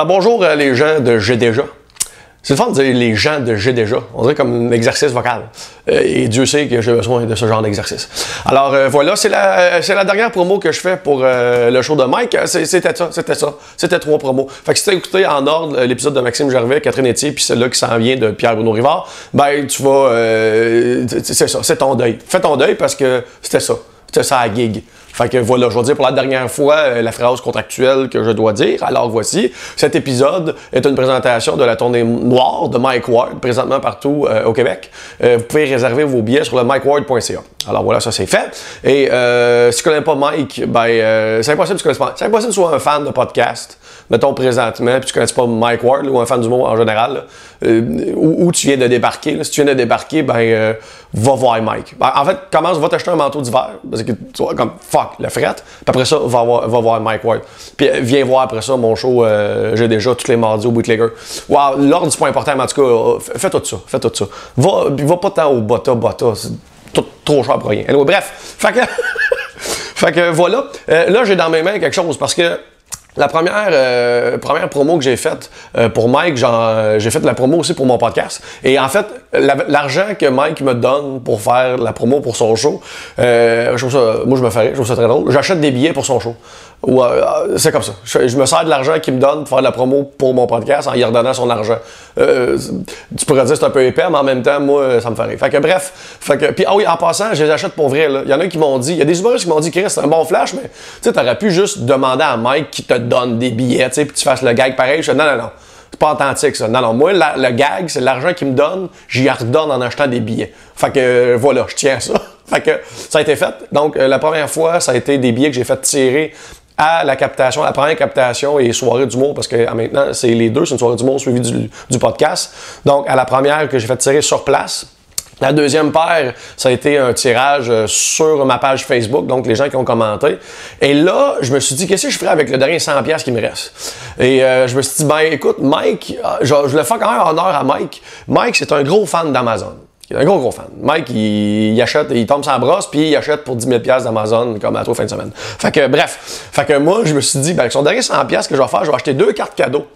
Alors bonjour euh, les gens de J'ai déjà. C'est le fun de dire les gens de J'ai déjà. On dirait comme un exercice vocal. Euh, et Dieu sait que j'ai besoin de ce genre d'exercice. Alors euh, voilà, c'est la, la dernière promo que je fais pour le show de Mike. C'était ça, c'était ça. C'était trois promos. Fait que si t'as écouté en ordre l'épisode de Maxime Gervais, Catherine Etier, puis celle-là qui s'en vient de Pierre-Bruno Rivard, ben tu vas... c'est ça, c'est ton deuil. Fais ton deuil parce que c'était ça. C'était ça à gig. Fait que voilà, je vais dire pour la dernière fois euh, la phrase contractuelle que je dois dire. Alors voici, cet épisode est une présentation de la tournée noire de Mike Ward, présentement partout euh, au Québec. Euh, vous pouvez réserver vos billets sur le mikeward.ca. Alors voilà, ça c'est fait. Et si tu connais pas Mike, ben c'est impossible que tu connaisses pas. C'est impossible que tu sois un fan de podcast, mettons présentement, puis tu connais pas Mike Ward là, ou un fan du mot en général, euh, où, tu viens de débarquer. là? Si tu viens de débarquer, ben euh, va voir Mike. Ben, en fait, commence, va t'acheter un manteau d'hiver, parce que tu vois, comme fuck, la frette. Puis après ça, va voir, va voir Mike Ward. Puis euh, viens voir après ça mon show, j'ai déjà tous les mardis au Bootlegger. Wow, l'ordre, c'est pas important, mais en tout cas, fais- tout ça, fais tout ça. Va, va pas tant au bota bota, c'est trop cher pour rien. Anyway, bref, fait que, fait que voilà. Là, j'ai dans mes mains quelque chose, parce que la première, euh, première promo que j'ai faite euh, pour Mike, j'en- j'ai fait la promo aussi pour mon podcast. Et en fait, la- l'argent que Mike me donne pour faire la promo pour son show, euh, je moi je me ferais, je trouve ça très drôle. J'achète des billets pour son show. Ou, euh, c'est comme ça. Je, me sers de l'argent qu'il me donne pour faire de la promo pour mon podcast en y redonnant son argent. Euh, tu pourrais dire c'est un peu épais, mais en même temps, moi, ça me fait rire. Fait que bref, fait que, puis ah oui, en passant, je les achète pour vrai. Il y en a qui m'ont dit, il y a des humoristes qui m'ont dit, Chris, c'est un bon flash, mais tu sais, t'aurais pu juste demander à Mike qui te donne des billets, tu sais, puis tu fasses le gag pareil. Je dis, non, non, non. C'est pas authentique, ça. Non, non. Moi, le gag, c'est l'argent qu'il me donne, j'y redonne en achetant des billets. Fait que, euh, voilà, je tiens à ça. fait que, ça a été fait. Donc, euh, la première fois, ça a été des billets que j'ai fait tirer à la captation, la première captation et soirée d'humour, parce que euh, maintenant, c'est les deux, c'est une soirée d'humour suivie du, podcast. Donc, à la première que j'ai fait tirer sur place, la deuxième paire, ça a été un tirage euh, sur ma page Facebook, donc les gens qui ont commenté. Et là, je me suis dit, qu'est-ce que je ferais avec le dernier 100$ piastres qui me reste? Et euh, je me suis dit, ben écoute, Mike, euh, je, je le fais quand même honneur à Mike. Mike, c'est un gros fan d'Amazon. Est un gros, gros fan. Mike, il, achète, il tombe sans brosse, puis il achète pour 10 000 piastres d'Amazon, comme à toi fin de semaine. Fait que, bref. Fait que moi, je me suis dit, ben, avec son dernier 100$ piastres que je vais faire, je vais acheter deux cartes cadeaux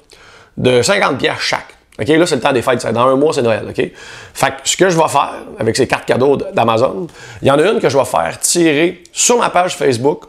de 50 pièces chaque. OK, là, c'est le temps des fêtes. Dans un mois, c'est Noël. OK? Fait que ce que je vais faire avec ces cartes cadeaux d'Amazon, il y en a une que je vais faire tirer sur ma page Facebook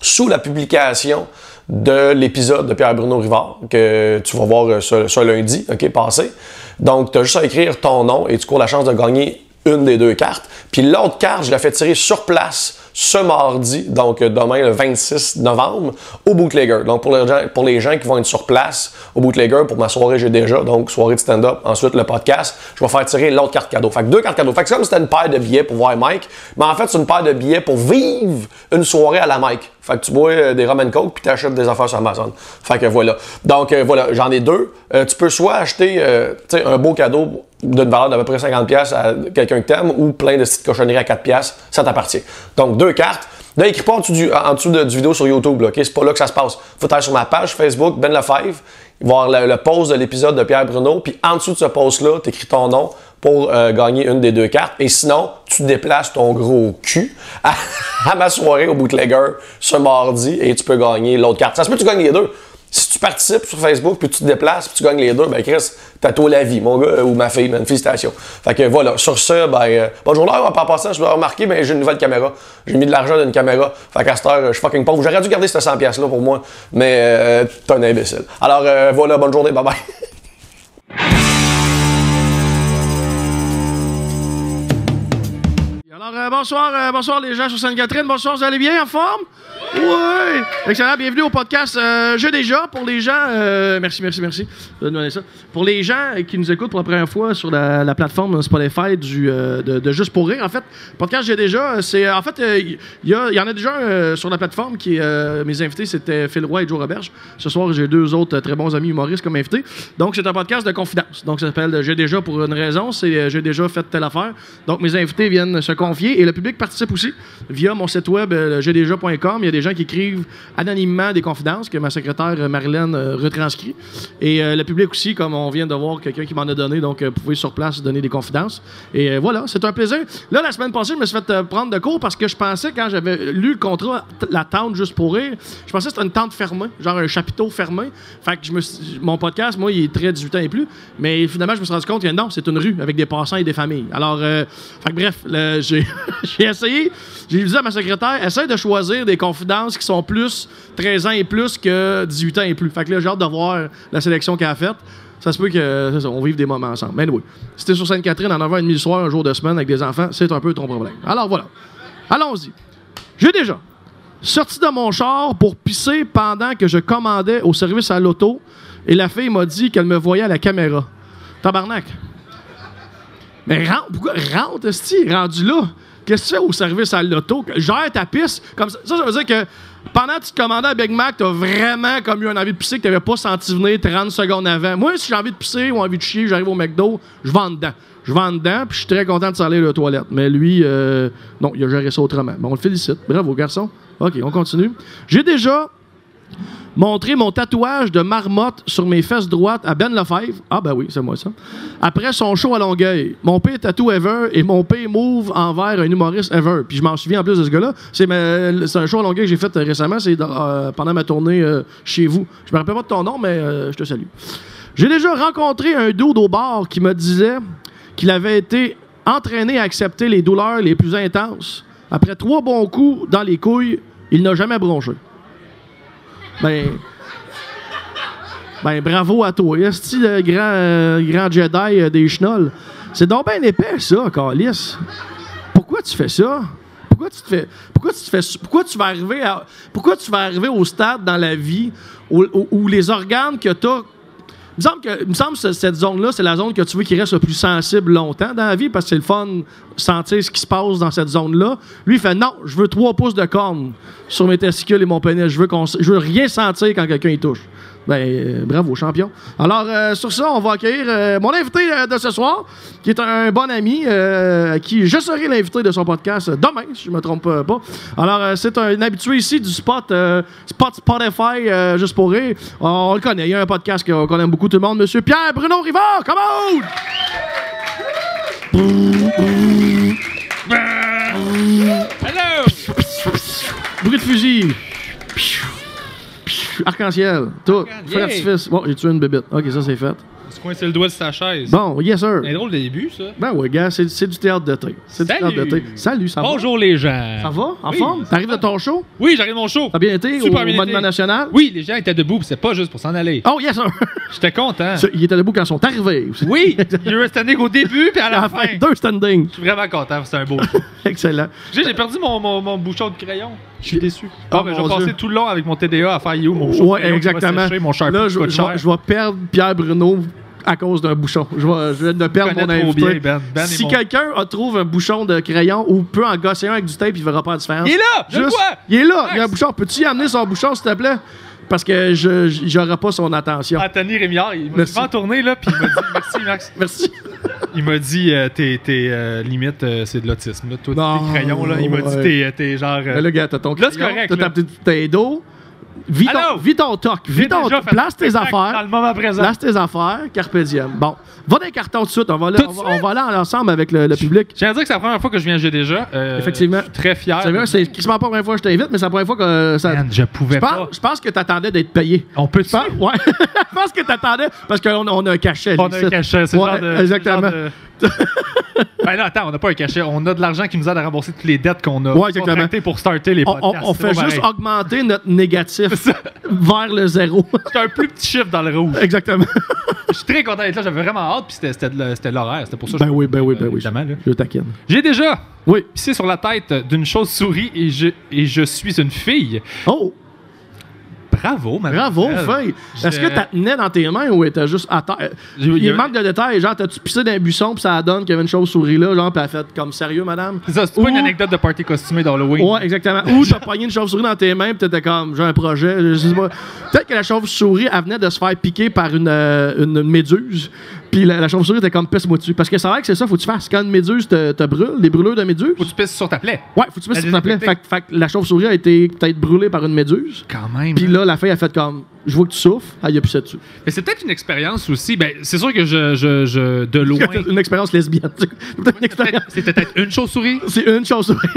sous la publication de l'épisode de Pierre-Bruno Rivard que tu vas voir euh, ce, lundi, OK, passé. Donc, tu as juste à écrire ton nom et tu cours la chance de gagner une des deux cartes. Puis l'autre carte, je la fais tirer sur place ce mardi, donc euh, demain le 26 novembre, au Bootlegger. Donc pour les, gens, pour les gens qui vont être sur place au Bootlegger, pour ma soirée j'ai déjà, donc soirée de stand-up, ensuite le podcast, je vais faire tirer l'autre carte cadeau. Fait que deux cartes cadeaux. Fait que c'est c'était une paire de billets pour voir Mike, mais en fait c'est une paire de billets pour vivre une soirée à la Mike. Fait que tu bois euh, des rum coke puis t'achètes des affaires sur Amazon. Fait que voilà. Donc euh, voilà, j'en ai deux. Tu peux soit acheter euh, un beau cadeau d'une valeur d'à peu près 50$ pièces à quelqu'un que t'aimes ou plein de petites cochonneries à 4$, piastres, ça t'appartient. Donc deux cartes. Là, écris pas en dessous, du, en dessous de, du vidéo sur YouTube, là? C'est pas là que ça se passe. Faut aller sur ma page Facebook, Ben Lefebvre, voir le, le post de l'épisode de Pierre Bruno, puis en dessous de ce post-là, t'écris ton nom pour euh, gagner une des deux cartes. Et sinon, tu déplaces ton gros cul à, à ma soirée au Bootlegger ce mardi et tu peux gagner l'autre carte. Ça se peut que tu gagnes les deux. Si tu participes sur Facebook, puis tu te déplaces, puis tu gagnes les deux, ben Chris, t'as la vie, mon gars ou ma fille, man, félicitations. Fait que voilà, sur ça, ben, euh, bonjour là, en passant, je dois remarquer, ben j'ai une nouvelle caméra. J'ai mis de l'argent dans une caméra. Fait qu'à cette heure, je suis fucking pauvre. J'aurais dû garder ce 100$ là pour moi, mais euh, t'es un imbécile. Alors euh, voilà, bonne journée, bye bye. euh, bonsoir, euh, bonsoir les gens sur Sainte-Catherine. Bonsoir, vous allez bien, en forme? Oui! Excellent, bienvenue au podcast euh, déjà. Pour les gens, euh, merci, merci, merci ça. Pour les gens qui nous écoutent pour la première fois sur la, la plateforme Spotify du, de, de Juste pour rire, en fait, podcast J'ai déjà, c'est en fait, il y, en a déjà un sur la plateforme qui, mes invités, c'était Phil Roy et Joe Roberge. Ce soir, j'ai deux autres très bons amis humoristes comme invités. Donc, c'est un podcast de confidence. Donc, ça s'appelle J'ai déjà pour une raison. C'est J'ai déjà fait telle affaire. Donc, mes invités viennent se confier et le public participe aussi via mon site web, euh, j'ai déjà.com. Il y a des gens qui écrivent anonymement des confidences que ma secrétaire euh, Marilyn euh, retranscrit. Et le public aussi, comme on vient de voir quelqu'un qui m'en a donné, donc euh, vous pouvez sur place donner des confidences. Et voilà, c'est un plaisir. Là, la semaine passée, je me suis fait prendre de cours parce que je pensais, quand j'avais lu le contrat, la tente juste pour rire, je pensais que c'était une tente fermée, genre un chapiteau fermé. Fait que je me mon podcast, moi, il est très 18 ans et plus. Mais finalement, je me suis rendu compte que non, c'est une rue avec des passants et des familles. Alors, fait bref, j'ai j'ai essayé, j'ai dit à ma secrétaire, essaye de choisir des confidences qui sont plus 13 ans et plus que 18 ans et plus. Fait que là, j'ai hâte de voir la sélection qu'elle a faite. Ça se peut que ça, on vive des moments ensemble. Mais oui, si t'es sur Sainte-Catherine à 9h30 le soir, un jour de semaine avec des enfants, c'est un peu ton problème. Alors voilà. Allons-y. J'ai déjà sorti de mon char pour pisser pendant que je commandais au service à l'auto et la fille m'a dit qu'elle me voyait à la caméra. Tabarnak. Mais rentre, pourquoi rentre, esti, rendu là? Qu'est-ce que tu fais au service à l'auto? Gère ta piste. Comme ça, ça, ça veut dire que pendant que tu te commandais à Big Mac, t'as vraiment comme eu un envie de pisser que t'avais pas senti venir 30 secondes avant. Moi, si j'ai envie de pisser ou envie de chier, j'arrive au McDo, je en dedans. Je en dedans, puis je suis très content de salir les toilettes. Mais lui, euh, non, il a géré ça autrement. Bon, on le félicite. Bravo, garçon. OK, on continue. J'ai déjà montré mon tatouage de marmotte sur mes fesses droites à Ben Lefebvre. Ah, ben oui, c'est moi ça. Après son show à Longueuil. Mon pire tatou ever et mon pire move envers un humoriste ever. Puis je m'en souviens en plus de ce gars-là. C'est un show à Longueuil que j'ai fait euh, récemment. C'est euh, pendant ma tournée euh, chez vous. Je me rappelle pas de ton nom, mais je te salue. J'ai déjà rencontré un dude au bar qui me disait qu'il avait été entraîné à accepter les douleurs les plus intenses. Après trois bons coups dans les couilles, il n'a jamais bronché. Ben. Ben, bravo à toi. Est-ce le grand, euh, grand Jedi euh, des chenolles? C'est donc bien épais, ça, Calis. Pourquoi tu fais ça? Pourquoi tu te fais. Pourquoi tu fais. Pourquoi tu vas arriver à. Pourquoi tu vas arriver au stade dans la vie où, où- où les organes que tu as il me semble que, cette zone-là, c'est la zone que tu veux qui reste le plus sensible longtemps dans la vie parce que c'est le fun sentir ce qui se passe dans cette zone-là. Lui, il fait non, je veux trois pouces de corne sur mes testicules et mon pénis. Je veux, je veux rien sentir quand quelqu'un y touche. Ben, euh, bravo, champion. Alors, euh, sur ça, on va accueillir euh, mon invité euh, de ce soir, qui est un bon ami, à qui je serai l'invité de son podcast demain, si je me trompe pas. Alors, c'est un habitué ici du spot, spot Spotify, juste pour rire. On, on le connaît, il y a un podcast qu'on qu'on aime beaucoup tout le monde, Monsieur Pierre Bruno Rivard, come on! Hello! Bruit de fusil. Arc-en-ciel. Tout. Feu d'artifice. Bon, j'ai tué une bébête. OK, ça, c'est fait. Se coincer le doigt de sa chaise. Bon, yes, sir. C'est un drôle de début, ça. Ben ouais, gars, c'est c'est du théâtre de thé. C'est du Salut. théâtre de thé. Salut, ça va? Bonjour les gens. Ça va? En Oui, forme? ça T'arrives va. de ton show? Oui, j'arrive de mon show. T'as bien été Super au bien Monument été. National? Oui, les gens étaient debout, puis c'est pas juste pour s'en aller. Oh, yes, sir. J'étais content. Ça, Il était debout quand ils sont arrivés. aussi. Oui, il y a eu un standing au début, puis à À la fin. deux standing. Je suis vraiment content, c'est un beau show. Excellent. J'ai j'ai perdu mon, mon, mon bouchon de crayon. Je suis déçu. Oh, Ah, mais mon vais passer Dieu. tout le long avec mon TDA à faire You, mon de Ouais, exactement. sécher, mon Là, je, je vais, vais perdre Pierre Bruno à cause d'un bouchon. Je vais, je de perdre mon invité. bien, Ben. Ben si quelqu'un trouve un bouchon de crayon ou peut en gosser un avec du tape, il verra pas la différence. Il est là! Je le vois! Il est là, il y a un bouchon. Peux-tu y amener son bouchon, s'il te plaît? Parce que je j'aurai pas son attention. Anthony Rémillard, il m'a en tournée, là, puis il m'a dit Merci, Max. Merci. Il m'a dit euh, T'es, euh, limite, euh, c'est de l'autisme. Toi, tes crayons, là. Il m'a dit. T'es, t'es genre. euh, Mais là, gars, t'as ton Là, c'est correct, T'as ta petite d'eau. Vis ton, vis ton toc. j'ai Vis ton fait Place tes affaires. Dans le moment présent. Place tes affaires. Carpe diem. Bon. Va dans les cartons tout de suite. On va, aller, Tout de on, va, suite? on va aller ensemble avec le, le public. Tiens à dire que c'est la première fois que je viens J'ai déjà. Euh, Effectivement. Je suis très fier. C'est vrai, c'est quasiment pas la première fois que je t'invite, mais c'est la première fois que euh, ça. Man, je pouvais pas. pense, je pense que t'attendais d'être payé. On peut pense, ouais. je pense que t'attendais parce qu'on on a un cachet. On a un cachet, c'est Ouais, genre de. exactement. ben non, attends, on n'a pas un cachet. On a de l'argent qui nous aide à rembourser toutes les dettes qu'on a Ouais, exactement. pour starter les On, on- podcasts. on fait pas juste augmenter notre négatif vers le zéro. C'est un plus petit chiffre dans le rouge. Exactement. Je suis très content d'être là. J'avais vraiment hâte, puis c'était- c'était c'était l'horaire. C'était pour ça que Ben je- oui, ben oui, ben euh, oui. Je taquine. J'ai déjà Oui. pissé sur la tête d'une chauve-souris et je, et je suis une fille. Oh, Bravo, madame. bravo, Feuille. Est-ce que t'as tenais dans tes mains ou était juste à terre? Il manque de détails. Genre, t'as-tu pissé dans un buisson puis ça donne qu'il y avait une chauve-souris là, genre, puis elle a fait comme sérieux, madame? C'est ça, c'est pas une Ou- anecdote de party costumé d'Halloween. Ouais, exactement. Ou t'as pogné une chauve-souris dans tes mains pis t'étais comme, j'ai un projet, je sais pas. Peut-être que la chauve-souris, elle venait de se faire piquer par une, euh, une méduse. Puis la, la chauve-souris était comme pisse-moi dessus. Parce que c'est vrai que c'est ça, faut que tu fasses. Quand une méduse te, te brûle, des brûleurs de méduse. Faut que tu pisses sur ta plaie. Ouais, faut que tu fasses La sur ta plaie. Fait, que- fait la chauve-souris a été peut-être brûlée par une méduse. Quand même. Puis hein. là, la fille a fait comme, je vois que tu souffres. Elle y a pissé dessus. Mais c'est peut-être une expérience aussi. Ben, c'est sûr que je, je, je de loin. une expérience lesbienne. C'est peut-être une expérience. C'était peut-être une chauve-souris. C'est une chauve-souris.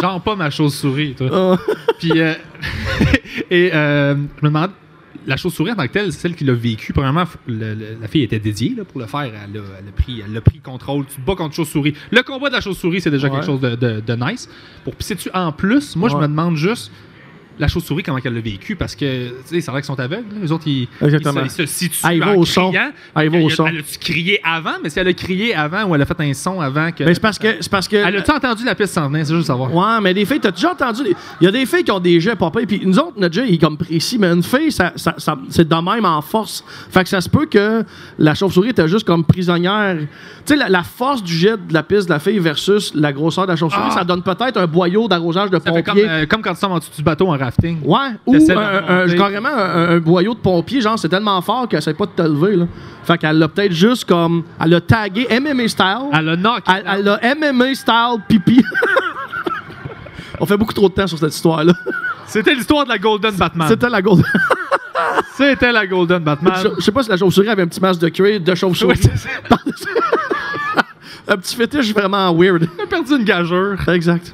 Genre pas ma chauve-souris, toi. Ah. Puis, euh, et euh, je me demande, la chauve-souris en tant que telle, c'est celle qui l'a vécu. Premièrement, f- le- le- la fille était dédiée là, pour le faire. Elle a, elle a pris, elle a pris contrôle. Tu te bats contre chauve-souris. Le combat de la chauve-souris, c'est déjà Ouais. quelque chose de, de- de nice. Pour pisser dessus en plus, moi, je me demande juste la chauve-souris, comment elle l'a vécu. Parce que, tu sais, c'est vrai qu'ils sont aveugles. Les autres, ils, Exactement. ils se, ils se situent Ah, ils vont en au son. criant. Ah, ils vont au son. Elle a-tu crié avant? Mais si elle a crié avant ou elle a fait un son avant que... Mais c'est parce que. C'est parce que Elle a-tu entendu la piste s'en venir? C'est juste savoir. Ouais, mais des filles, t'as déjà entendu. Il y a des filles qui ont des pas pires, Puis nous autres, notre jet, il est comme précis. Mais une fille, ça, ça- ça- c'est de même en force. Fait que ça se peut que la chauve-souris était juste comme prisonnière. Tu sais, la, la force du jet de la piste de la fille versus la grosseur de la chauve-souris, Ah. ça donne peut-être un boyau d'arrosage de Ça comme, pompier. euh, comme quand tu tombes en dessous du bateau en rafting. Ouais, ou un, un- remonter. carrément un, un boyau de pompier, genre c'est tellement fort qu'elle sait pas de te lever. Là. Fait qu'elle l'a peut-être juste comme. Elle l'a tagué MMA style. Elle a knock. Elle, elle a MMA style pipi. On fait beaucoup trop de temps sur cette histoire-là. C'était l'histoire de la Golden Batman. C'était la gold. C'était la Golden Batman. Je, je sais pas si la chauve-souris avait un petit masque de cuir de chauve-souris. Oui. Un petit fétiche vraiment weird. A perdu une gageure. Exact.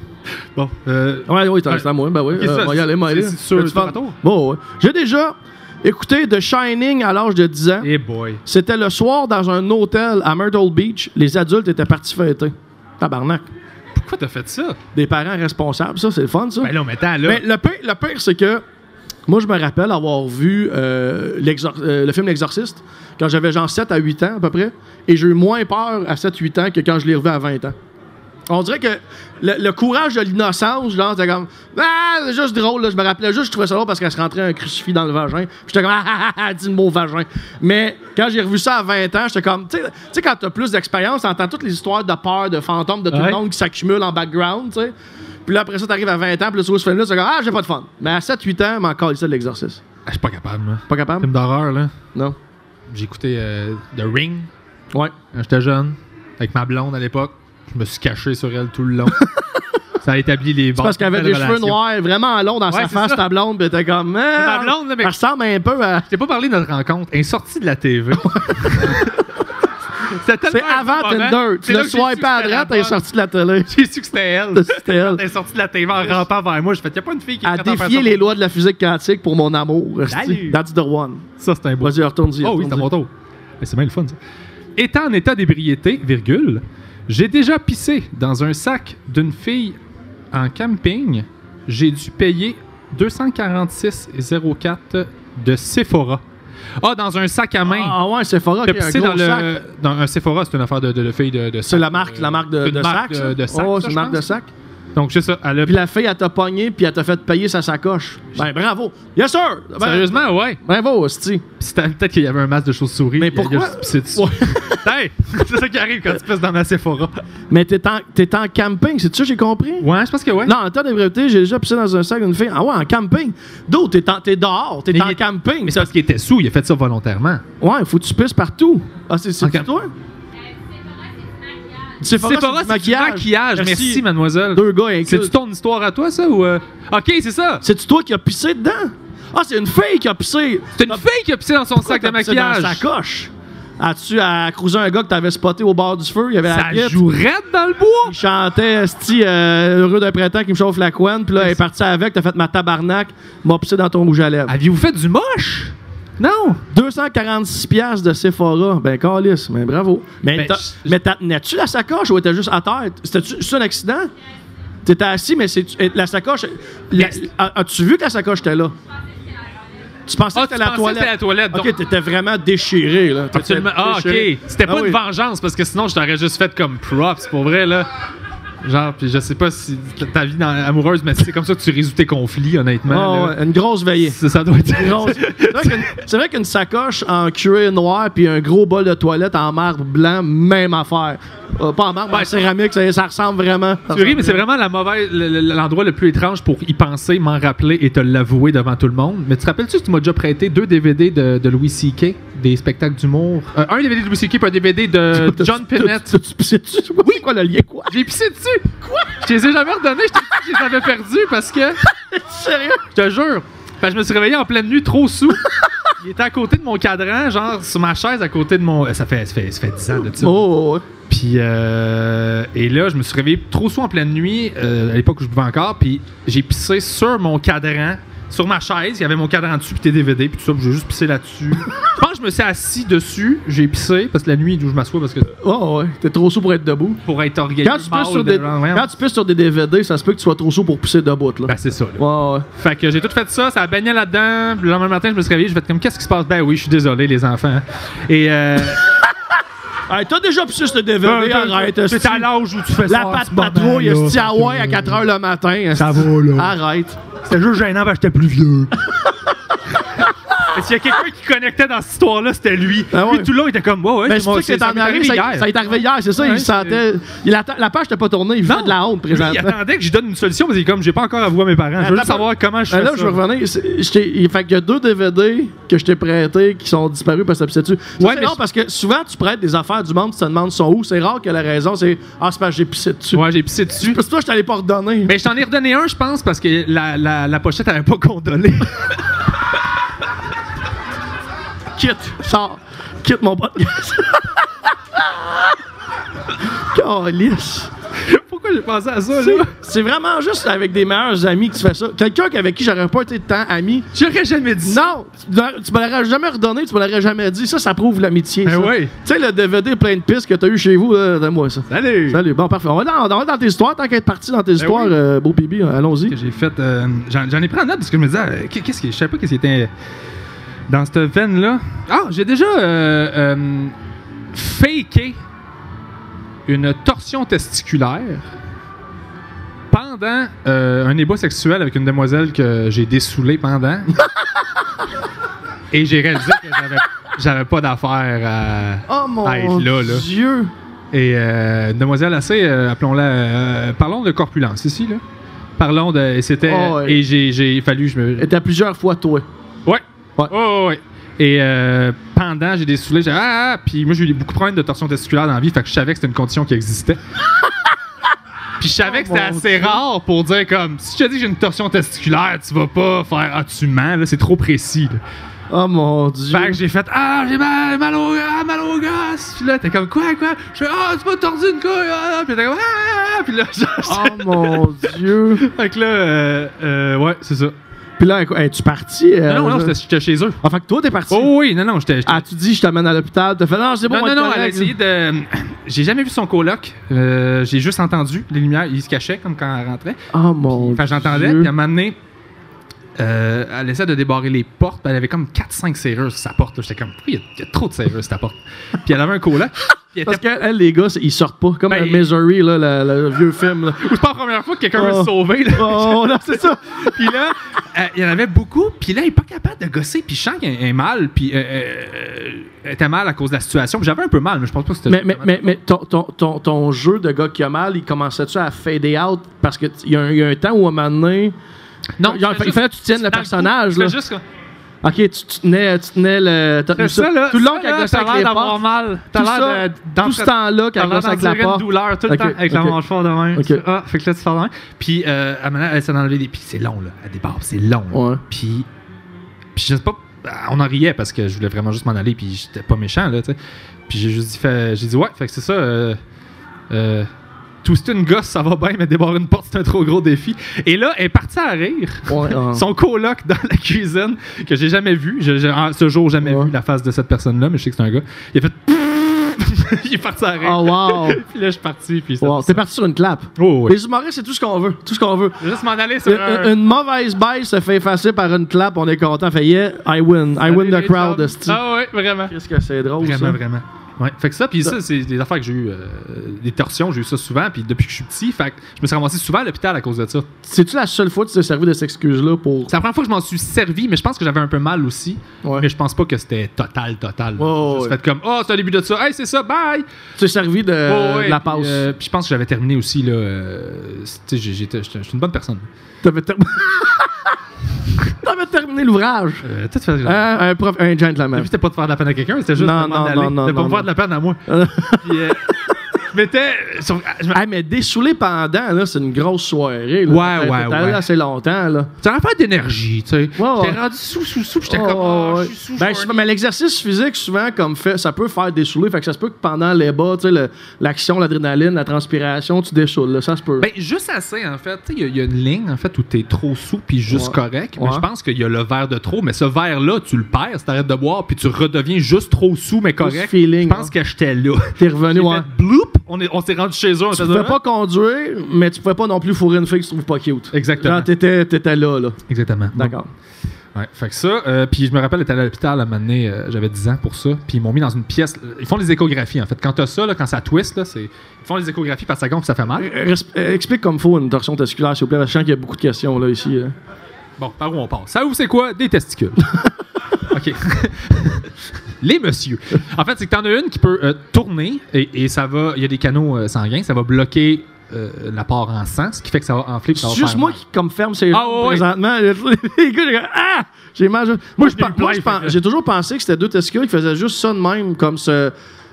Bon. Euh, Ouais, oui, Ouais. c'est à moi. Ben oui, euh, ça, moi, y aller, moi, c'est- retour? Bon, ouais. J'ai déjà écouté The Shining à l'âge de 10 ans. hey boy. C'était le soir dans un hôtel à Myrtle Beach. Les adultes étaient partis fêter. Tabarnak. Pourquoi t'as fait ça? Des parents responsables, ça, c'est le fun, ça. Ben là, on mettait là. Mais le pire, le pire, c'est que moi, je me rappelle avoir vu euh, euh, le film L'Exorciste quand j'avais genre 7 à 8 ans à peu près. Et j'ai eu moins peur à 7-8 ans que quand je l'ai revu à 20 ans. On dirait que le, le courage de l'innocence, genre, c'était comme Ah, c'est juste drôle, là. Je me rappelais juste, je trouvais ça drôle parce qu'elle se rentrait un crucifix dans le vagin. Puis J'étais comme Ah, ah, ah, ah, dis le mot vagin. Mais quand j'ai revu ça à 20 ans, j'étais comme Tu sais- tu sais, quand t'as plus d'expérience, t'entends toutes les histoires de peur, de fantômes, de tout Ouais. le monde qui s'accumulent en background, tu sais. Puis là, après ça, t'arrives à 20 ans, puis là, tu vois ce film-là, c'est comme Ah, j'ai pas de fun. Mais à 7-8 ans, m'en ça de l'exorcisme. Ah, je suis pas capable, moi. Pas capable? Film d'horreur, là. Non. J'ai écouté euh, The Ring Ouais. quand j'étais jeune, avec ma blonde à l'époque. Je me suis caché sur elle tout le long. ça a établi les bases. parce qu'elle avait des cheveux noirs vraiment longs dans Ouais, sa face, ça. ta blonde, pis t'es comme. Ah, Ma blonde, là, mais- Elle ressemble un peu à. Je t'ai pas parlé de notre rencontre. Elle est sortie de la TV. C'est avant. Tinder. Tu l'as swipé à droite, elle est sortie de la télé. J'ai su que c'était elle. C'était elle. Elle est sortie de la TV en rampant vers moi. Je fais, y a pas une fille qui défier ça les lois de la physique quantique pour mon amour. That's the one. Ça, c'est un beau. Vas-y, retourne-y. Oh oui, c'est mon tour. Mais C'est bien le fun, ça. Étant en état d'ébriété, virgule, j'ai déjà pissé dans un sac d'une fille en camping. J'ai dû payer 246,04 de Sephora. Ah, dans un sac à main. Ah ouais, Sephora, T'as qui a un dans le. sac. Dans un Sephora, c'est une affaire de, de, de de, de C'est la marque, euh, la marque de, une de marque sac. de, sac. Oh, c'est une marque de sac? Donc, c'est ça. Elle a... Puis la fille, elle t'a pogné, puis elle t'a fait payer sa sacoche. Ben, bravo. Yes, sir. Ben, Sérieusement, ouais. Bravo, Sti. Puis c'était- Peut-être qu'il y avait un masque de chauve-souris. Mais il il pourquoi- dessus. hey! C'est ça qui arrive quand tu pisses dans ma Sephora. Mais t'es en, en camping, c'est ça, j'ai compris? Ouais, je pense que ouais. Non, en temps d'ébriété, j'ai déjà pissé dans un sac d'une fille. Ah ouais, en camping. D'où? T'es, dehors, t'es en il camping. Mais c'est parce qu'il était sous, il a fait ça volontairement. Ouais, faut que tu pisses partout. Ah, c'est, c'est toi? Sephora, Sephora, c'est du maquillage. maquillage. Merci, mademoiselle. Deux gars inclus. C'est-tu ton histoire à toi, ça, ou... euh? OK, c'est ça. C'est-tu toi qui as pissé dedans? Ah, c'est une fille qui a pissé. C'est une fille qui a pissé dans son Pourquoi sac de pissé Dans maquillage? sa coche? As-tu à cruiser un gars que t'avais spoté au bord du feu? Il y avait la Ça guitare. joue raide dans le bois. Il chantait Esti, euh, heureux d'un printemps qui me chauffe la couenne. Puis là, elle est partie avec. T'as fait ma tabarnak. M'a pissé dans ton rouge à lèvres. Aviez-vous fait du moche? Non. 246 piastres de Sephora. Ben, calice. Mais bravo. Mais, Ben, mais t'as- tenais-tu la sacoche ou était juste à terre? C'était-tu c'est un accident? T'étais assis, mais c'est la sacoche. as- As-tu vu que la sacoche était là? Tu pensais Ah, que c'était la c'était la toilette, donc- Ok, t'étais vraiment déchiré, là. Absolument. Ah, OK. C'était pas Ah une oui. vengeance, parce que sinon, je t'aurais juste fait comme props, pour vrai, là. Genre, puis je sais pas si ta vie dans- amoureuse, mais c'est comme ça que tu résous tes conflits, honnêtement. Ouais, une grosse veillée. Ça, ça doit être... Une grosse- C'est vrai qu'une- sacoche en cuir noir puis un gros bol de toilette en marbre blanc, même affaire. Euh, pas en marbre, mais en céramique, ça, ça ressemble vraiment. Tu ris, mais c'est vraiment la mauvaise, l'endroit le plus étrange pour y penser, m'en rappeler et te l'avouer devant tout le monde. Mais tu te rappelles-tu que tu m'as déjà prêté deux DVD de, de Louis C.K. des spectacles d'humour. Euh, un DVD de Louis C.K. puis un DVD de John Pinette. T'as-tu pissé dessus? Oui. Quoi le lien? Quoi? J'ai pissé dessus. Quoi? Je les ai jamais redonnés. Je t'ai dit que je les avais perdus parce que. Sérieux? Je te jure. Que je me suis réveillé en pleine nuit, trop sous. Il était à côté de mon cadran, genre sur ma chaise à côté de mon. Ça fait, ça fait, ça fait 10 ans de ça. Oh, ouais. Puis, euh, et là, je me suis réveillé trop sous en pleine nuit, euh, à l'époque où je buvais encore, puis j'ai pissé sur mon cadran, sur ma chaise, il y avait mon cadran dessus, puis tes DVD, puis tout ça, puis j'ai juste pissé là-dessus. je pense que je me suis assis dessus, j'ai pissé, parce que la nuit où je m'assois, parce que Oh, ouais. T'es trop chaud pour être debout. pour être organisé. Quand tu, pisses sur des, quand tu pisses sur des DVD, ça se peut que tu sois trop chaud pour pisser debout, là. Ben, c'est ça, là. Ouais, ouais. Fait que j'ai tout fait ça, ça a baigné là-dedans. Le lendemain matin, je me suis réveillé, je fait comme qu'est-ce qui se passe? Ben oui, je suis désolé, les enfants. Et euh, Hey, t'as déjà pissé sur des DVD, arrête. c'est à l'âge où tu fais La ça. patte c'est pas patrouille, c'est Hawaii à que- 4h le matin. Ça va, là. Arrête. C'était juste gênant parce que j'étais plus vieux. S'il y a quelqu'un qui connectait dans cette histoire-là, c'était lui. Ah ouais. Lui, tout le long, il était comme, ouais, ouais, Mais c'est c'est moi, ça que c'est en arrivé, ça, hier. ça est arrivé hier, c'est ça, Ouais, il sentait. Il atta- la page n'était pas tournée, il fait de la honte Lui, il attendait que je donne une solution, mais il est comme, j'ai pas encore avoué à mes parents. Je veux savoir comment je Ben fais là, je vais revenir. je Fait qu'il y a deux DVD que je t'ai prêtés qui sont disparus parce que ça dessus. Ouais, c'est mais rare je- parce que souvent, tu prêtes des affaires du monde, tu te demandes sont où. C'est rare que la raison, c'est Ah, c'est parce que j'ai pissé dessus. Ouais, j'ai pissé dessus. Parce que toi, je t'allais pas redonner. Mais je t'en ai redonné un, je pense, parce que la, la, la pochette avait pas condamné. Quitte, sors. Quitte mon podcast. Calice. Pourquoi j'ai pensé à ça, là? C'est vraiment juste avec des meilleurs amis que tu fais ça. Quelqu'un avec qui j'aurais pas été de temps ami. J'aurais jamais dit ça. Non, tu- tu me l'aurais jamais redonné, tu me l'aurais jamais dit. Ça, ça prouve l'amitié. Ben oui. Tu sais, le DVD plein de pistes que t'as eu chez vous, là, donne-moi ça. Salut! Salut, bon, parfait. On va dans, on va dans tes histoires, tant qu'être parti dans tes histoires, Ben oui. euh, beau Pibi, allons-y. que j'ai fait. euh, J'en ai pris en note parce que je me disais, euh, qu'est-ce que je savais pas qu'est-ce qui était dans cette veine-là. Ah, j'ai déjà euh, euh, faké une torsion testiculaire pendant euh, un ébat sexuel avec une demoiselle que j'ai dessoulée pendant. Et j'ai réalisé que j'avais- j'avais pas d'affaire à. Oh mon à être là, là. Dieu! Et euh, une demoiselle assez, euh, appelons-la, euh, parlons de corpulence ici, là. Parlons de. Et c'était. Oh, ouais. Et j'ai, j'ai fallu, je me. Et t'as plusieurs fois toi. Ouais. Ouais. Oh, ouais. Et euh, pendant, j'ai des soulets, j'ai. Ah, ah, puis moi, j'ai eu beaucoup de problèmes de torsion testiculaire dans la vie, fait que je savais que c'était une condition qui existait. Puis je savais que c'était Oh, mon assez Dieu. rare pour dire comme si je te dis que j'ai une torsion testiculaire, tu vas pas faire ah tu mens là, c'est trop précis. là. Oh mon Dieu! Fait que j'ai fait Ah, j'ai mal, mal au, ah, mal au gosse. Puis là, t'es comme Quoi, quoi? Je fais Ah, tu m'as tordu une couille. Ah, puis t'es comme Ah, puis là, genre, Oh mon Dieu! Fait que là, euh, euh, ouais, c'est ça. Puis là, es-tu parti? euh, non, non, non, j'étais- chez eux. Ah, fait que toi, t'es parti? Oh oui, non, non, j'étais. Ah, tu dis, je t'amène à l'hôpital. T'as fait, non, c'est bon, non, non, non, elle a essayé de. J'ai jamais vu son coloc. Euh, j'ai juste entendu les lumières. Il se cachait comme quand elle rentrait. Oh mon Enfin, j'entendais. Puis un moment donné, euh, elle essaie de débarrer les portes. Elle avait comme 4-5 serrures sur sa porte. J'étais comme, il y, a- il y a trop de serrures sur ta porte? Puis elle avait un elle Parce était. que elle, les gars, ils sortent pas. Comme Ben, Misery, là, le, le vieux film. Là. C'est pas la première fois que quelqu'un veut Oh. se sauver. Là. Oh, non, c'est ça. Puis là, euh, il y en avait beaucoup. Puis là, il est pas capable de gosser. Puis je sens qu'elle est mal. Puis euh, elle était mal à cause de la situation. J'avais un peu mal, mais je pense pas que c'était. Mais, mais, mais, mais ton, ton, ton, ton jeu de gars qui a mal, il commençait-tu à fader out? Parce qu'il y, y a un temps où, à un moment donné, non, il, il fallait que tu tiennes le personnage. c'était juste Ok, tu, tu tenais, tu tenais le. C'est. Tout le long qu'elle gossait avec les d'avoir mal. T'as Tout, ça, l'air de. tout ce temps-là qu'elle gossait avec la une porte. douleur tout le temps avec la manche fort de même. Ah, fait que là, tu fais de même. Puis, euh, à un moment, elle d'enlever des. Puis c'est long, là. À débarre, c'est long. Ouais. Puis, puis je sais pas. On en riait parce que je voulais vraiment juste m'en aller. Puis j'étais pas méchant, là, tu sais. Puis j'ai juste dit, fait- j'ai dit, ouais, fait que c'est ça. Euh, euh, twister une gosse, ça va bien, mais débarrer une porte, c'est un trop gros défi. Et là, elle est partie à rire. Ouais. Son coloc dans la cuisine, que j'ai jamais vu. J'ai ce jour jamais Ouais. vu la face de cette personne-là, mais je sais que c'est un gars. Il a fait. il est parti à rire. Oh, wow. puis là, je suis parti. Puis c'est wow. T'es parti sur une clap. Oh, oui. Les humoristes, c'est tout ce qu'on veut. Tout ce qu'on veut. Juste m'en aller sur Une, un. une mauvaise baisse se fait effacer par une clap, on est content. Fait yeah, I win. I win the crowd. Ah ouais, vraiment. Qu'est-ce que c'est drôle, Vraiment, ça? vraiment. Ouais. Fait que ça, puis ça, c'est des affaires que j'ai eu, euh, des torsions, j'ai eu ça souvent, puis depuis que je suis petit, fait que je me suis ramassé souvent à l'hôpital à cause de ça. C'est-tu la seule fois que tu t'es servi de cette excuse-là pour. C'est la première fois que je m'en suis servi, mais je pense que j'avais un peu mal aussi. Ouais. Mais je pense pas que c'était total, total. Ouais. fait comme, oh, c'est le début de ça, hey, c'est ça, bye! Tu t'es servi de, Ouais, ouais, de la puis, passe. euh, puis je pense que j'avais terminé aussi, là. euh, tu sais, j'étais, une bonne personne. T'avais ter- T'avais terminé l'ouvrage. Euh, tu Hein, un, prof, un gentleman. Le but, c'était pas de faire de la peine à quelqu'un, c'était juste Non, de non, non, non, de pas me faire de la peine à moi. Puis, euh, me- Ah, mais dessoulé pendant, là, c'est une grosse soirée. Là. Ouais, T'es- ouais, t'es allé ouais. assez longtemps, là. C'est un affaire d'énergie, tu sais. Ouais, ouais. J'étais rendu sous, sous, sous, j'étais Oh, comme, oh, ouais. je suis sous, Ben, mais l'exercice physique, souvent, comme fait, ça peut faire dessouler. Fait que ça se peut que pendant les bas, tu sais, l'action, l'adrénaline, la transpiration, tu dessoules. Là, ça se peut. Ben, juste assez, en fait. Tu sais, il y a- il y, a une ligne, en fait, où t'es trop sous puis juste Ouais. correct. Mais Ouais. je pense qu'il y a le verre de trop. Mais ce verre-là, tu le perds si t'arrêtes de boire puis tu redeviens juste trop sous, mais correct. je pense que j'étais là. T'es revenu, ouais. bloop, on est- on s'est rendu chez eux. on Tu pouvais pas conduire, mais tu pouvais pas non plus fourrer une fille que tu trouves pas cute. Exactement. Genre, t'étais, t'étais là, là. Exactement. D'accord. Ouais, fait que ça, euh, puis je me rappelle, j'étais allé à l'hôpital à un moment donné, euh, j'avais 10 ans pour ça, puis ils m'ont mis dans une pièce. Ils font les échographies, en fait. Quand t'as ça, là, quand ça twist, là, c'est, ils font les échographies parce que ça gonfle, ça fait mal. Euh, explique comme faut une torsion testiculaire, s'il vous plaît. Je sens qu'il y a beaucoup de questions, là, ici. là. Bon, par où on part? Ça, vous c'est quoi? Des testicules. OK. Les messieurs. En fait, c'est que t'en as une qui peut euh, tourner et, et ça va. Il y a des canaux euh, sanguins, ça va bloquer euh, l'apport en sang, ce qui fait que ça va enfler. C'est juste moi mal. qui comme ferme ces Ah, ouais, présentement. Les gars, ah! J'ai mal. Moi, j'ai toujours pensé que c'était deux testicules qui faisaient juste ça de même, comme ce.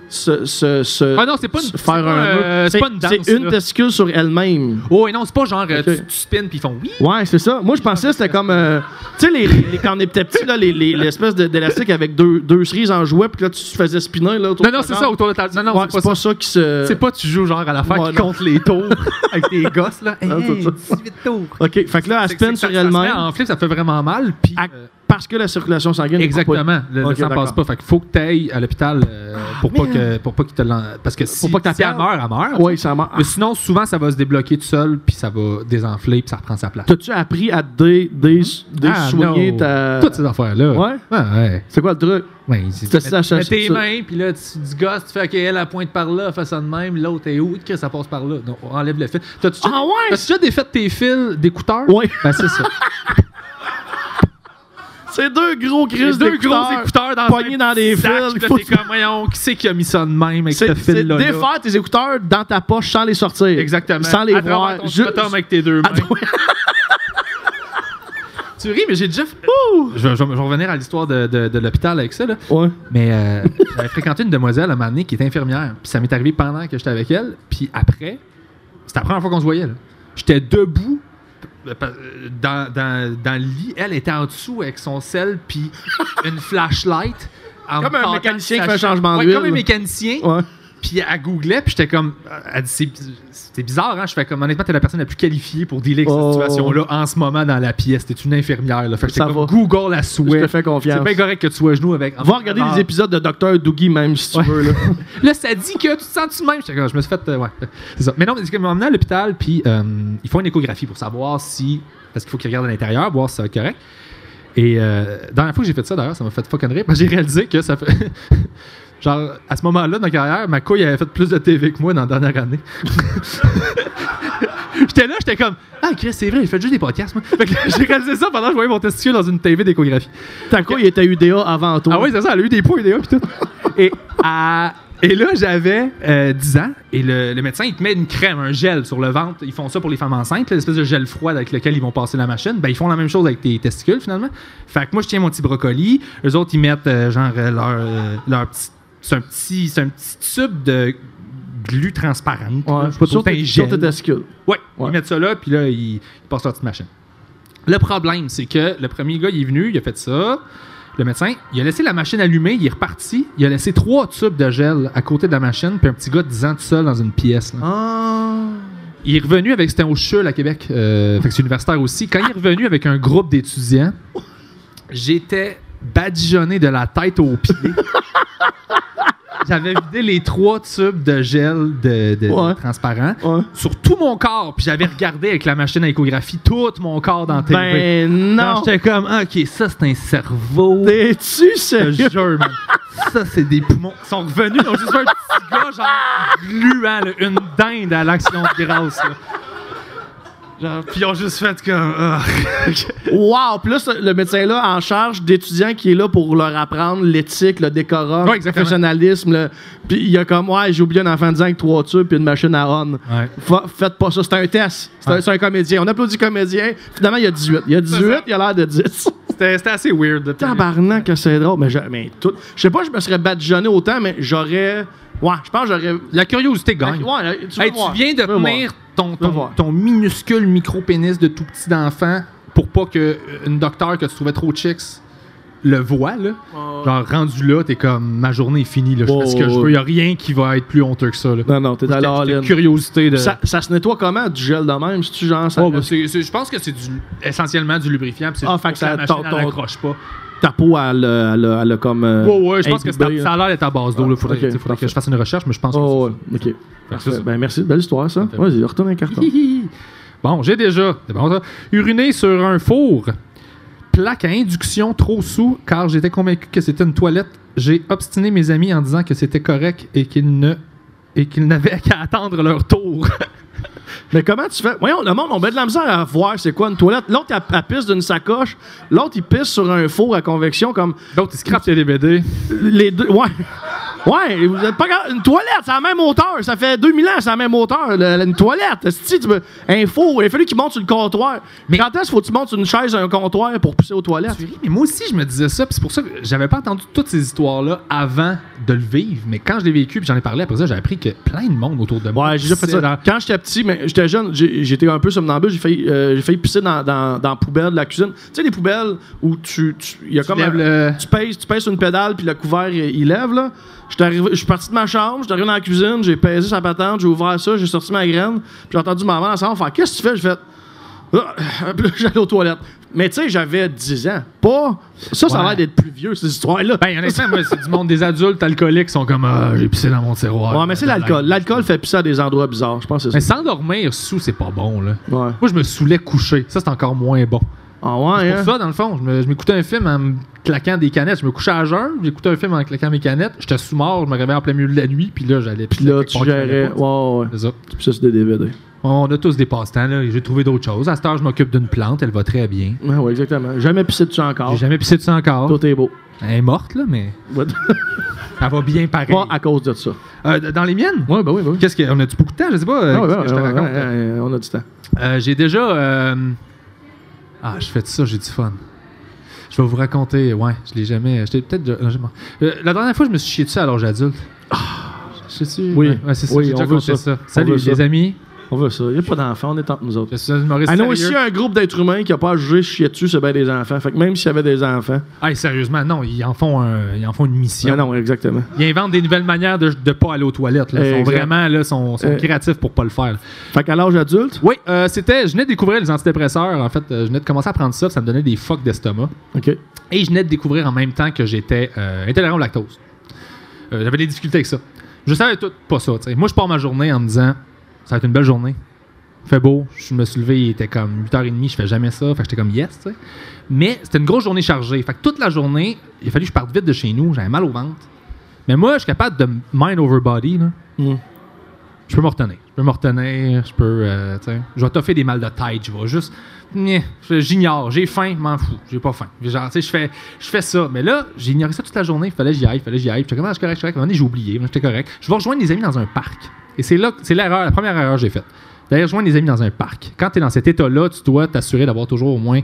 Ce- Ah non, c'est pas une- faire pas, un euh, c'est pas une danse, C'est une là. testicule sur elle-même. Oh, et non, c'est pas genre euh, tu, tu spins puis ils font oui. Ouais, c'est ça. Moi, je pensais que c'était comme. euh, tu sais, les, quand on était petit, là, les- les- l'espèce de- d'élastique avec deux, deux cerises en jouet, puis là, tu faisais spinner. Là, autour Non, non, c'est ça, autour de ta. Non, non, Ouais, c'est pas, ça. ça qui se. C'est pas tu joues genre à l'affaire Ouais, qui compte les tours avec tes gosses, là. Hey, ça. 18 tours. OK, fait que là, elle spin sur se elle-même en flip, ça fait vraiment mal. Puis, parce que la circulation sanguine. Exactement. Le, le Ok, sang d'accord. passe pas. Fait qu'il faut que tu ailles à l'hôpital euh, pour, pas que, pour pas qu'il te l'en. Parce que si, pas que elle perdes. meurt, elle meurt. Oui, ça marche. Mais sinon, souvent, ça va se débloquer tout seul, puis ça va désenfler, puis ça reprend sa place. T'as-tu appris à dé, dé, Ah, non. ta. Toutes ces affaires-là. Ouais? Ouais, ouais. C'est quoi le truc? Ouais, ça, ça, mets tes mains, puis là, tu du gosse, tu fais, OK, elle, elle pointe par là, fait ça de même, l'autre est où? Que ça passe par là? Donc, on enlève le fil. T'as-tu Ah ouais? t'as-tu déjà défait tes fils d'écouteurs? Oui. Ben, c'est ça. C'est deux gros crises deux gros écouteurs dans pognés dans des fils. t'es comme, voyons, qui c'est qui a mis ça de même avec ce fil-là? là? défaire tes écouteurs dans ta poche sans les sortir. Exactement. Sans les à voir. ton Ju- scrotum avec tes deux mains. Tu ris, mais j'ai déjà. fait- Je, vais, je vais- je vais revenir à l'histoire de, de- de l'hôpital avec ça. Là. Ouais. Mais euh, j'avais fréquenté une demoiselle à un moment donné qui est infirmière. Puis ça m'est arrivé pendant que j'étais avec elle. Puis après, c'était la première fois qu'on se voyait. J'étais debout dans, dans, dans le lit. Elle était en dessous avec son sel puis une flashlight. Comme un mécanicien qui fait un changement Ouais, d'huile. Comme un mécanicien. Ouais. Puis elle googlait, puis j'étais comme. Elle dit, c'est- bizarre, hein? Je fais comme, honnêtement, t'es la personne la plus qualifiée pour dealer avec Oh. cette situation-là en ce moment dans la pièce. T'es une infirmière, là. Fait que Ça comme, va. Google la Je souhait. te fais confiance. C'est bien correct que tu sois à genoux avec. Va regarder les épisodes de Dr. Doogie même si tu Ouais. veux. Là. Là, ça dit que tu te sens-tu de même? J'étais comme, je me suis fait. euh, ouais, c'est ça. Mais non, c'est m'ont emmené à l'hôpital, puis euh, ils font une échographie pour savoir si. Parce qu'il faut qu'ils regardent à l'intérieur, voir si ça va être correct. Et euh, la dernière fois que j'ai fait ça, d'ailleurs, ça m'a fait fucking rire, parce que j'ai réalisé que ça fait. Genre, à ce moment-là de ma carrière, ma couille avait fait plus de TV que moi dans la dernière année. j'étais là, j'étais comme, ah, Chris, c'est vrai, j'ai fait juste des podcasts, moi. Fait que j'ai réalisé ça pendant que je voyais mon testicule dans une TV d'échographie. Ta couille était UDA avant toi. Ah oui, c'est ça, elle a eu des points vidéo pis tout. Et, à- et là, j'avais euh, 10 ans et le, le médecin, il te met une crème, un gel sur le ventre. Ils font ça pour les femmes enceintes, l'espèce de gel froid avec lequel ils vont passer la machine. Ben, ils font la même chose avec tes testicules, finalement. Fait que moi, je tiens mon petit brocoli. Eux autres, ils mettent euh, genre euh, leur, euh, leur petit... C'est un petit, c'est un petit tube de glu transparente. là. Ouais. Je sais pas Sur c'est un tes sur gel. tes testicules. Ouais, Ouais. ils mettent ça là, puis là, ils, ils passent leur petite machine. Le problème, c'est que le premier gars, il est venu, il a fait ça. Le médecin, il a laissé la machine allumée, il est reparti. Il a laissé trois tubes de gel à côté de la machine, puis un petit gars de 10 ans tout seul dans une pièce. là. Ah. Il est revenu avec, c'était au CHUL à Québec, euh, fait que c'est universitaire aussi. Quand il est revenu avec un groupe d'étudiants, j'étais badigeonné de la tête aux pieds. J'avais vidé les trois tubes de gel de, de- Ouais. transparent Ouais. sur tout mon corps, puis j'avais regardé avec la machine à échographie tout mon corps dans TV. Ben Non, j'étais comme, ah, ok, ça c'est un cerveau. T'es-tu sérieux? jure, man. Ça, c'est des poumons. Ils sont revenus, ils ont juste fait un petit gars, genre, gluant, là, une dinde à l'action de grâce. là. Genre, puis ils ont juste fait comme. ah. Wow! Puis là, le médecin là en charge d'étudiants qui est là pour leur apprendre l'éthique, le décorum, Ouais, le professionnalisme. Puis il y a comme, ouais, j'ai oublié un enfant de 10 ans avec trois tubes puis une machine à on. Ouais. Faites pas ça, c'est un test. C'est un, Ouais. c'est un comédien. On applaudit comédien. Finalement, il y a 18. Il y a 18, ça. il a l'air de 10. C'était assez weird. Tabarnak, que c'est drôle. Mais, je, mais tout. Je sais pas, je me serais badigeonné autant, mais j'aurais. Ouais, je pense que j'aurais. La curiosité gagne. Ouais, tu, Hey, viens de tenir ton, ton, ton minuscule micro-pénis de tout petit d'enfant pour pas que euh, une docteur que tu trouvais trop chicks le voit, là. Genre, rendu là, t'es comme, ma journée est finie, là. Oh, fais ce que je. Y a rien qui va être plus honteux que ça, là? Non, non, t'es in. une curiosité de. Ça, ça se nettoie comment, du gel de même? Si tu genre, ça, Oh, c'est- je pense que c'est du, essentiellement du lubrifiant. c'est Ah, fait que ça- la machine, ton- elle ton- accroche pas. Ta peau, elle, a- elle, elle a comme. euh, Ouais, ouais, je pense que ça a l'air d'être à base d'eau. Il faudrait, que je fasse une recherche, mais je pense que Oh, ouais, c'est ça. ok. ça. Ben, merci. Belle histoire, ça. Vas-y, retourne un carton. Bon, j'ai déjà bon, uriné sur un four. Plaque à induction trop sous car j'étais convaincu que c'était une toilette. J'ai obstiné mes amis en disant que c'était correct et qu'ils ne et qu'ils n'avaient qu'à attendre leur tour. Mais comment tu fais? Voyons, le monde, on met de la misère à voir c'est quoi une toilette. L'autre, elle, elle pisse d'une sacoche. L'autre, il pisse sur un four à convection comme L'autre, il scrape ses DVD. les deux. Ouais. Ouais, vous êtes pas gra- Une toilette, c'est à la même hauteur. Ça fait 2000 ans, c'est à la même hauteur. Le- une toilette, esti, tu veux- un four, il a fallu qu'il monte sur le comptoir. Mais quand est-ce faut que tu montes sur une chaise à un comptoir pour pousser aux toilettes? Tu ris, mais moi aussi, je me disais ça. puis c'est pour ça que j'avais pas entendu toutes ces histoires-là avant de le vivre. Mais quand je l'ai vécu, puis j'en ai parlé après ça, j'ai appris que plein de monde autour de moi. Ouais, j'ai déjà fait ça. dans- Quand j'étais petit, mais j'étais jeune, j'étais un peu somnambule, j'ai failli, euh, j'ai failli pisser dans, dans, dans la poubelle de la cuisine. Tu sais, les poubelles où tu. tu- Il y a Tu comme lèves un- le- tu pèses, tu pèses sur une pédale, puis le couvert, il, il lève, là. Je suis parti de ma chambre, j'étais arrivé dans la cuisine, j'ai pesé sa patente, j'ai ouvert ça, j'ai sorti ma graine, puis j'ai entendu maman dans la salle faire Qu'est-ce que tu fais J'ai fait. Ah! Puis j'allais aux toilettes. Mais tu sais, j'avais 10 ans. Pas. Ça, ça a Ouais. l'air d'être plus vieux, ces histoires-là. Ben, honnêtement, moi, c'est du monde des adultes alcooliques qui sont comme Ah, j'ai pissé dans mon tiroir. ouais, mais c'est l'alcool. L'alcool fait pisser à des endroits bizarres. Je pense que Mais s'endormir sous, c'est pas bon, là. Ouais. Moi, je me saoulais couché. Ça, c'est encore moins bon. Ah ouais, C'est hein? pour ça, dans le fond, je m'écoutais un film en me claquant des canettes. Je me couchais à jeun, j'écoutais un film en claquant mes canettes. J'étais sous mort, je me réveillais en plein milieu de la nuit, puis là, j'allais. Puis là, tu gérais. Ouais, ouais. C'est ça. Puis ça, c'est des DVD. On a tous des passe-temps, là. J'ai trouvé d'autres choses. À cette heure, je m'occupe d'une plante, elle va très bien. Ouais, ouais, exactement. Jamais pissé dessus encore. J'ai jamais pissé dessus encore. Tout est beau. Elle est morte, là, mais elle va bien pareil. Pas à cause de ça. Euh, dans les miennes? Ouais, ben oui, ben oui. Qu'est-ce que. On a-tu beaucoup de temps? Je sais pas. Ah, ouais, ouais, que je te ouais, raconte? ouais, ouais, on a du temps. Euh, j'ai déjà. euh, Ah, je fais de ça, j'ai du fun. Je vais vous raconter. Ouais, je l'ai jamais. J'étais peut-être. j'ai- Euh, la dernière fois, je me suis chié dessus à l'âge adulte. Je sais Oui, Ouais, ouais, c'est ça. oui, j'ai déjà ça. ça. Salut, les amis. On veut ça. Il n'y a pas d'enfants, on est entre nous autres. Suis un humoriste Ah non, sérieux. aussi un groupe d'êtres humains qui n'a pas à juger chier dessus, c'est bien des enfants. Fait que même s'il y avait des enfants. Ah, sérieusement, non, ils en font, un- ils en font une mission. Ah non, exactement. Ils inventent des nouvelles manières de ne pas aller aux toilettes. Là. Ils sont Exact. vraiment là, sont, sont Euh. créatifs pour pas le faire. là. Fait qu'à l'âge adulte, Oui, euh, c'était. Je venais de découvrir les antidépresseurs. En fait, euh, je venais de commencer à prendre ça, ça me donnait des fucks d'estomac. OK. Et je venais de découvrir en même temps que j'étais euh, intolérant au lactose. Euh, J'avais des difficultés avec ça. Je savais tout pas ça. Moi, je pars ma journée en me disant ça va être une belle journée. Fait beau. Je me suis levé, il était comme 8h30. Je fais jamais ça. Fait que j'étais comme yes. t'sais. Mais c'était une grosse journée chargée. Fait que toute la journée, il a fallu que je parte vite de chez nous. J'avais mal au ventre. Mais moi, je suis capable de mind over body. Là. Mm. Je peux me retenir. Je peux me retenir. Je peux. euh, je vais toffer des mal de tête. Je vais juste. J'ignore. J'ai faim, m'en fous. J'ai pas faim. Genre, je fais, je fais ça. Mais là, j'ai ignoré ça toute la journée. Il fallait que j'y aille. Il fallait que j'y aille. J'étais comme, ah, je correct, je correct. À j'ai oublié. J'étais correct. Je vais rejoindre des amis dans un parc. Et c'est là, c'est l'erreur, la première erreur que j'ai faite. D'aller rejoindre des amis dans un parc. Quand tu es dans cet état-là, tu dois t'assurer d'avoir toujours au moins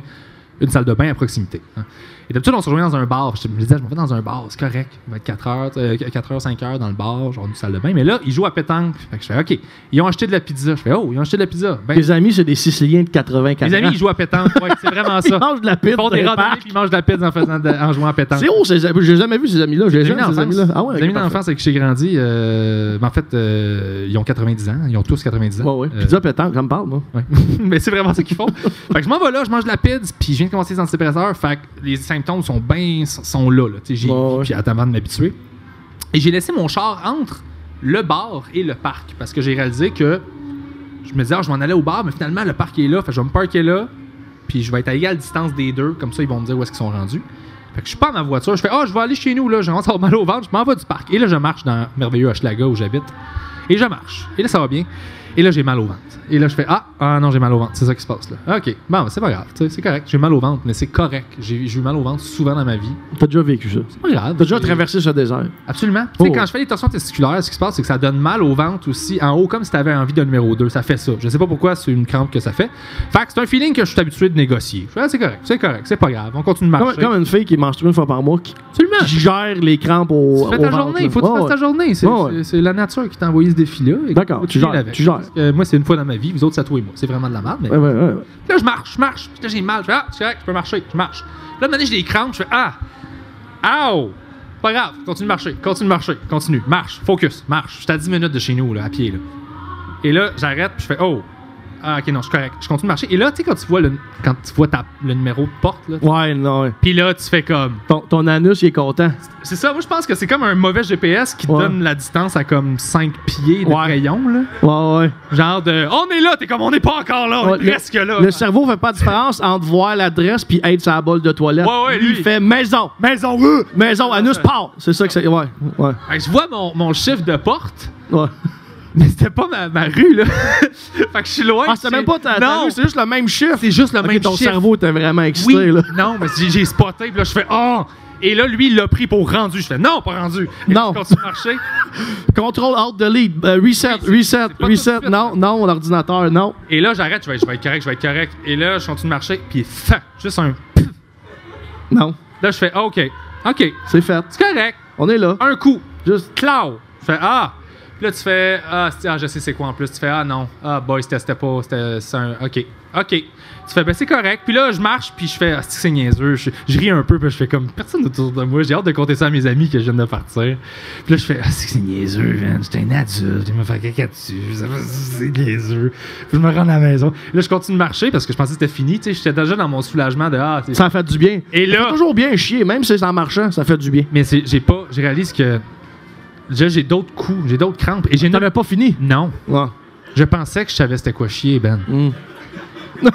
une salle de bain à proximité. hein. Et d'habitude, on se rejoint dans un bar. Je me disais, je me vais dans un bar, c'est correct. Il va être 4 heures, euh, 4 heures, 5 heures dans le bar, genre une salle de bain. Mais là, ils jouent à pétanque. Fait que je fais, OK. Ils ont acheté de la pizza. Je fais, oh, ils ont acheté de la pizza. Ben, Tes amis, c'est des Siciliens de 84 mes amis, ils jouent à pétanque. Ouais, c'est vraiment Ils ça. mangent de la Ils pizza. font des les randonnées puis ils mangent de la pizza en, faisant de- en jouant à pétanque. C'est où ces amis? J'ai jamais vu ces amis-là. J'ai Mes jamais amis ces amis-là. Ah ouais, Mes ok, amis d'enfance avec qui j'ai grandi, euh, ben, en fait, euh, ils ont 90 ans. Ils ont tous 90 ans. Ouais, ouais. Euh, Pizza pétanque, me parle, moi. Ouais. Mais c'est vraiment ça qu'ils font. fait que je m'en vais là, je mange de la pizza, puis je viens de commencer les antidépresseurs. Fait que les symptômes sont bien sont là. J'ai Ouais, ouais. avant de m'habituer. Et j'ai laissé mon char entre le bar et le parc parce que j'ai réalisé que je me disais, ah, je m'en allais au bar, mais finalement, le parc est là. Fait je vais me parker là, puis je vais être à égale distance des deux. Comme ça, ils vont me dire où est-ce qu'ils sont rendus. Fait que je suis pas à ma voiture. Je fais, ah, je vais aller chez nous, là. À avoir mal au ventre. Je m'en vais du parc. Et là, je marche dans merveilleux Hochelaga où j'habite. Et je marche. Et là, ça va bien. Et là, j'ai mal au ventre. Et là, je fais Ah, ah non, j'ai mal au ventre. C'est ça qui se passe là. OK. Bon, ben, c'est pas grave. C'est correct. J'ai mal au ventre, mais c'est correct. J'ai eu mal au ventre souvent dans ma vie. T'as déjà vécu ça. C'est pas grave. T'as déjà traversé ce désert. Absolument. Tu sais, Oh. quand je fais les torsions testiculaires, ce qui se passe, c'est que ça donne mal au ventre aussi, en haut, comme si tu avais envie de numéro 2. Ça fait ça. Je sais pas pourquoi, c'est une crampe que ça fait. Fait que c'est un feeling que je suis habitué de négocier. Je fais, Ah, c'est correct, c'est correct, c'est pas grave. On continue de marcher. comme une fille qui menstrue une fois par mois, qui, gère les crampes au. Tu fais ta ventre, journée, il faut que tu fasses ta journée. C'est la nature qui t'a envoyé ce défi-là. D'accord, tu gères, gères. Euh, moi, c'est une fois dans ma vie. Vous autres, c'est à toi et moi. C'est vraiment de la merde. Mais... Ouais, ouais, ouais. ouais. Là, je marche, je marche. Puis là, j'ai mal. Je fais, ah, c'est correct, je peux marcher. Je marche. Puis là, maintenant, j'ai des crampes. Je fais, ah, Ow! Pas grave, continue de marcher, continue de marcher, continue, marche, focus, marche. Je suis à 10 minutes de chez nous, là, à pied, là. Et là, j'arrête, puis je fais, oh, ah, ok, non, je suis correct. Je continue de marcher. Et là, tu sais, quand tu vois le, quand tu vois ta- le numéro de porte, là, Ouais, non, ouais. puis là, tu fais comme. Ton, ton anus, il est content. C'est ça, moi, je pense que c'est comme un mauvais GPS qui te Ouais. donne la distance à comme 5 pieds de Ouais. rayon, là. Ouais, ouais. Genre de, on est là, t'es comme, on n'est pas encore là, on Ouais, est presque là. Le cerveau fait pas de différence entre voir l'adresse puis être sur la bolle de toilette. Ouais, ouais, lui, lui. il fait maison. Maison, euh, maison, anus, part. C'est ça que c'est. Ouais, ouais, Fait que je vois mon, mon chiffre de porte, ouais. Mais c'était pas ma, ma rue, là. fait que je suis loin. Ah, c'est même pas ta, ta Non, rue, c'est juste le même chiffre. c'est juste le même ton chiffre. cerveau était vraiment excité, Oui, là. non, mais j'ai j'ai spoté, puis là, je fais, oh! Et là, lui, il l'a pris pour rendu. Je fais, non, pas rendu. Et Non. Je continue de marcher. Contrôle, Alt, Delete, euh, reset, Oui, reset, reset. suite, Non, non, l'ordinateur, non. Et là, j'arrête, je vais, je vais être correct, je vais être correct. Et là, je continue de marcher, puis fuck, juste un. Non, Là, je fais, ah, OK, OK, c'est fait. c'est correct. On est là. Un coup, Juste. cloud. Je fais, ah. Là, tu fais, ah, ah, je sais c'est quoi en plus. Tu fais, ah non, ah, boy, c'était pas, c'était c'est un. OK, OK. Tu fais, ben c'est correct. Puis là, je marche, puis je fais, ah, c'est niaiseux. Je, je ris un peu, puis je fais comme, personne autour de moi. J'ai hâte de compter ça à mes amis que je viens de partir. Puis là, je fais, ah, c'est niaiseux, man. J'étais un adulte. Il m'a fait caca dessus. Ça fait- C'est niaiseux. Puis je me rends à la maison. Là, je continue de marcher parce que je pensais que c'était fini. Tu sais, j'étais déjà dans mon soulagement de, ah, Ça fait du bien. Et là, toujours bien chier, même si c'est en marchant, ça fait du bien. mais j'ai pas, je réalise que là, j'ai d'autres coups, j'ai d'autres crampes. Et j'ai T'avais pas fini? Non. Ouais. Je pensais que je savais c'était quoi chier, Ben.